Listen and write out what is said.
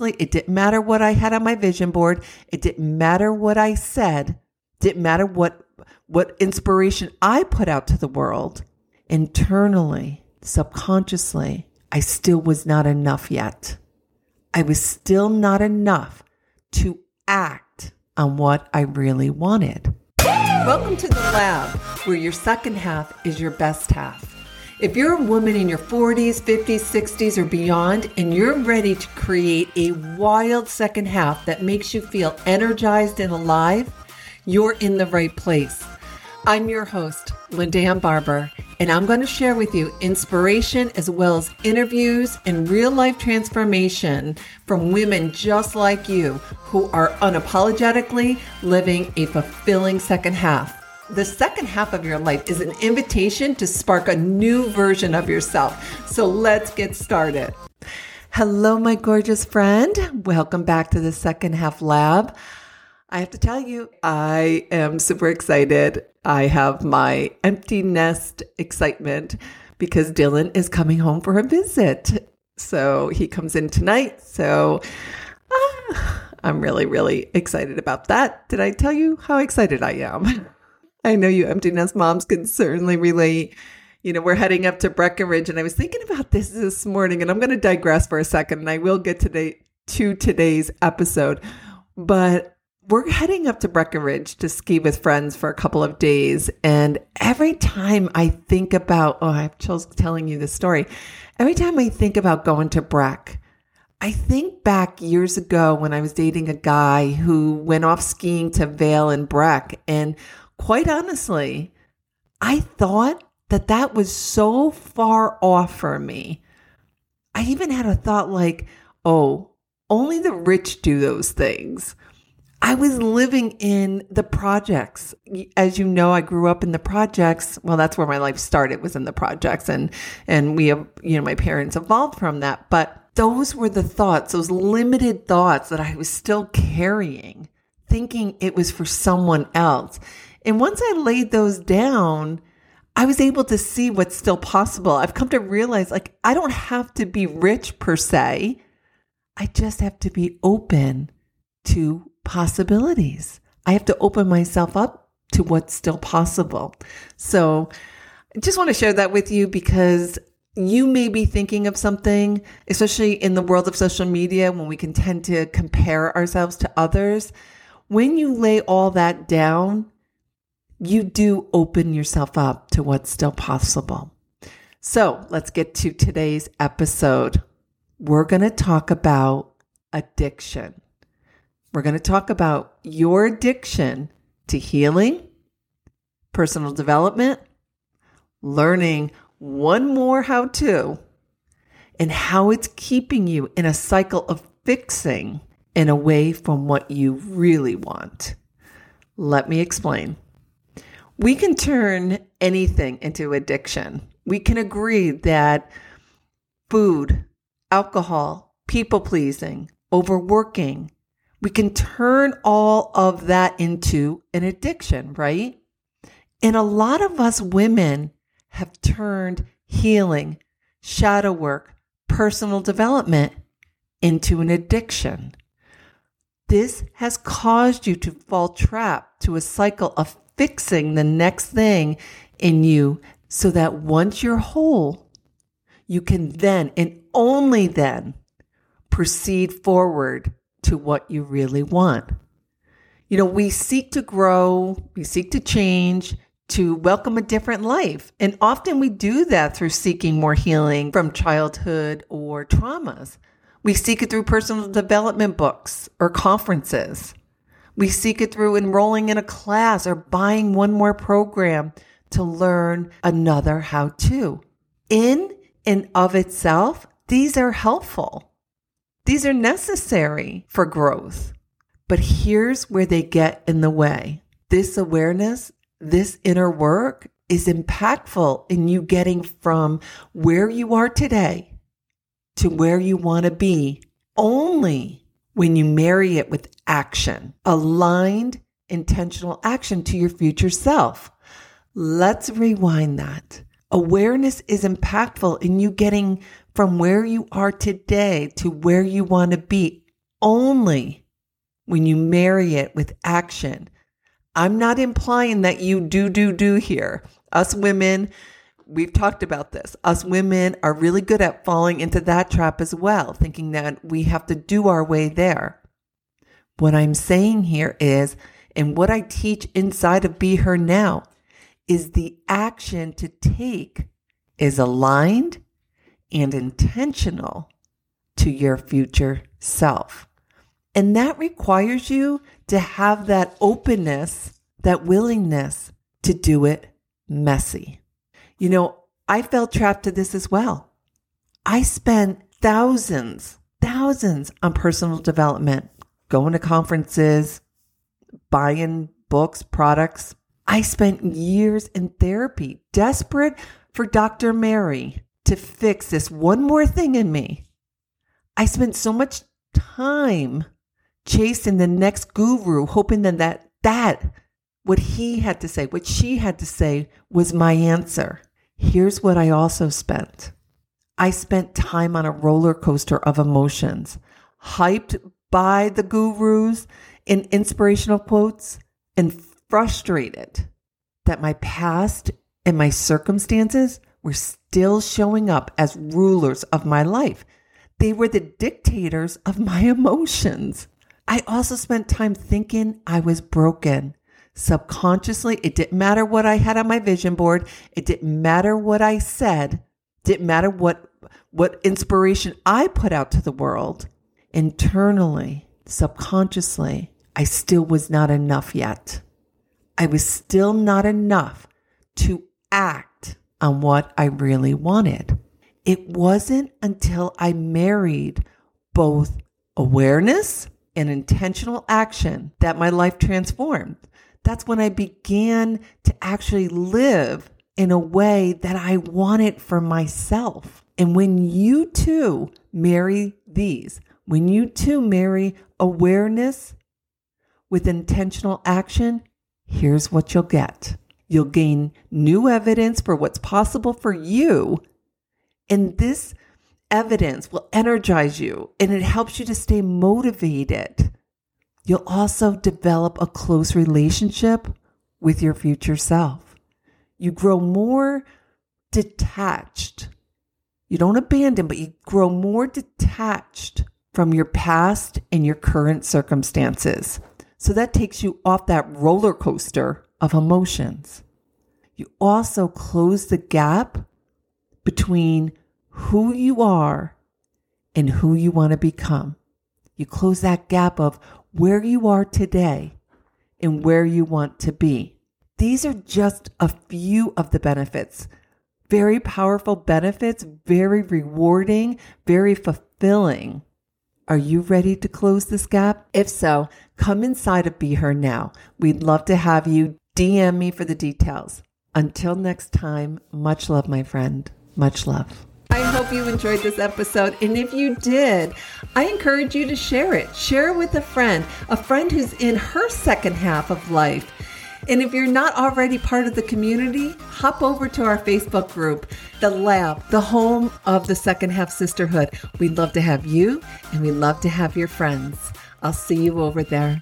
It didn't matter what I had on my vision board. It didn't matter what I said. Didn't matter what what inspiration I put out to the world. Internally, subconsciously, I still was not enough yet. I was still not enough to act on what I really wanted. Welcome to the lab, where your second half is your best half. If you're a woman in your 40s, 50s, 60s, or beyond, and you're ready to create a wild second half that makes you feel energized and alive, you're in the right place. I'm your host, Linda Ann Barber, and I'm going to share with you inspiration as well as interviews and real life transformation from women just like you who are unapologetically living a fulfilling second half. The second half of your life is an invitation to spark a new version of yourself. So let's get started. Hello, my gorgeous friend. Welcome back to the Second Half Lab. I have to tell you, I am super excited. I have my empty nest excitement because Dylan is coming home for a visit. So he comes in tonight. So ah, I'm really, really excited about that. Did I tell you how excited I am? I know you empty nest moms can certainly relate. You know, we're heading up to Breckenridge, and I was thinking about this this morning, and I'm going to digress for a second, and I will get today to today's episode. But we're heading up to Breckenridge to ski with friends for a couple of days. And every time I think about, oh, I'm just telling you this story. Every time I think about going to Breck, I think back years ago when I was dating a guy who went off skiing to Vail and Breck. And quite honestly, I thought that that was so far off for me. I even had a thought like, oh, only the rich do those things. I was living in the projects. As you know, I grew up in the projects. Well, that's where my life started was in the projects and and we have, you know, my parents evolved from that, but those were the thoughts, those limited thoughts that I was still carrying, thinking it was for someone else. And once I laid those down, I was able to see what's still possible. I've come to realize like I don't have to be rich per se. I just have to be open to possibilities. I have to open myself up to what's still possible. So I just want to share that with you because you may be thinking of something, especially in the world of social media when we can tend to compare ourselves to others. When you lay all that down, you do open yourself up to what's still possible. So let's get to today's episode. We're going to talk about addiction. We're going to talk about your addiction to healing, personal development, learning one more how to, and how it's keeping you in a cycle of fixing and away from what you really want. Let me explain. We can turn anything into addiction. We can agree that food, alcohol, people pleasing, overworking, we can turn all of that into an addiction, right? And a lot of us women have turned healing, shadow work, personal development into an addiction. This has caused you to fall trapped to a cycle of fixing the next thing in you so that once you're whole, you can then and only then proceed forward to what you really want. You know, we seek to grow, we seek to change, to welcome a different life. And often we do that through seeking more healing from childhood or traumas. We seek it through personal development books or conferences. We seek it through enrolling in a class or buying one more program to learn another how to. In and of itself, these are helpful. These are necessary for growth. But here's where they get in the way. This awareness, this inner work is impactful in you getting from where you are today to where you want to be only when you marry it with action, aligned, intentional action to your future self. Let's rewind that. Awareness is impactful in you getting from where you are today to where you want to be only when you marry it with action. I'm not implying that you do, do, do here. Us women, we've talked about this. Us women are really good at falling into that trap as well, thinking that we have to do our way there. What I'm saying here is, and what I teach inside of Be Her Now is the action to take is aligned and intentional to your future self. And that requires you to have that openness, that willingness to do it messy. You know, I felt trapped to this as well. I spent thousands, thousands on personal development, going to conferences, buying books, products. I spent years in therapy, desperate for Dr. Mary to fix this one more thing in me. I spent so much time chasing the next guru, hoping that that, that what he had to say, what she had to say was my answer. Here's what I also spent. I spent time on a roller coaster of emotions, hyped by the gurus in inspirational quotes, and frustrated that my past and my circumstances were still showing up as rulers of my life. They were the dictators of my emotions. I also spent time thinking I was broken. Subconsciously, it didn't matter what I had on my vision board. It didn't matter what I said. Didn't matter what what inspiration I put out to the world. Internally, subconsciously, I still was not enough yet. I was still not enough to act on what I really wanted. It wasn't until I married both awareness and intentional action that my life transformed. That's when I began to actually live in a way that I wanted for myself. And when you too marry these, when you too marry awareness with intentional action, here's what you'll get. You'll gain new evidence for what's possible for you. And this evidence will energize you and it helps you to stay motivated. You'll also develop a close relationship with your future self. You grow more detached. You don't abandon, but you grow more detached from your past and your current circumstances. So that takes you off that roller coaster of emotions. You also close the gap between who you are and who you want to become. You close that gap of where you are today and where you want to be. These are just a few of the benefits. Very powerful benefits, very rewarding, very fulfilling. Are you ready to close this gap? If so, come inside of Be Her now. We'd love to have you. DM me for the details. Until next time, much love, my friend. Much love. I hope you enjoyed this episode. And if you did, I encourage you to share it. Share it with a friend, a friend who's in her second half of life. And if you're not already part of the community, hop over to our Facebook group, The Lab, the home of the second half sisterhood. We'd love to have you and we'd love to have your friends. I'll see you over there.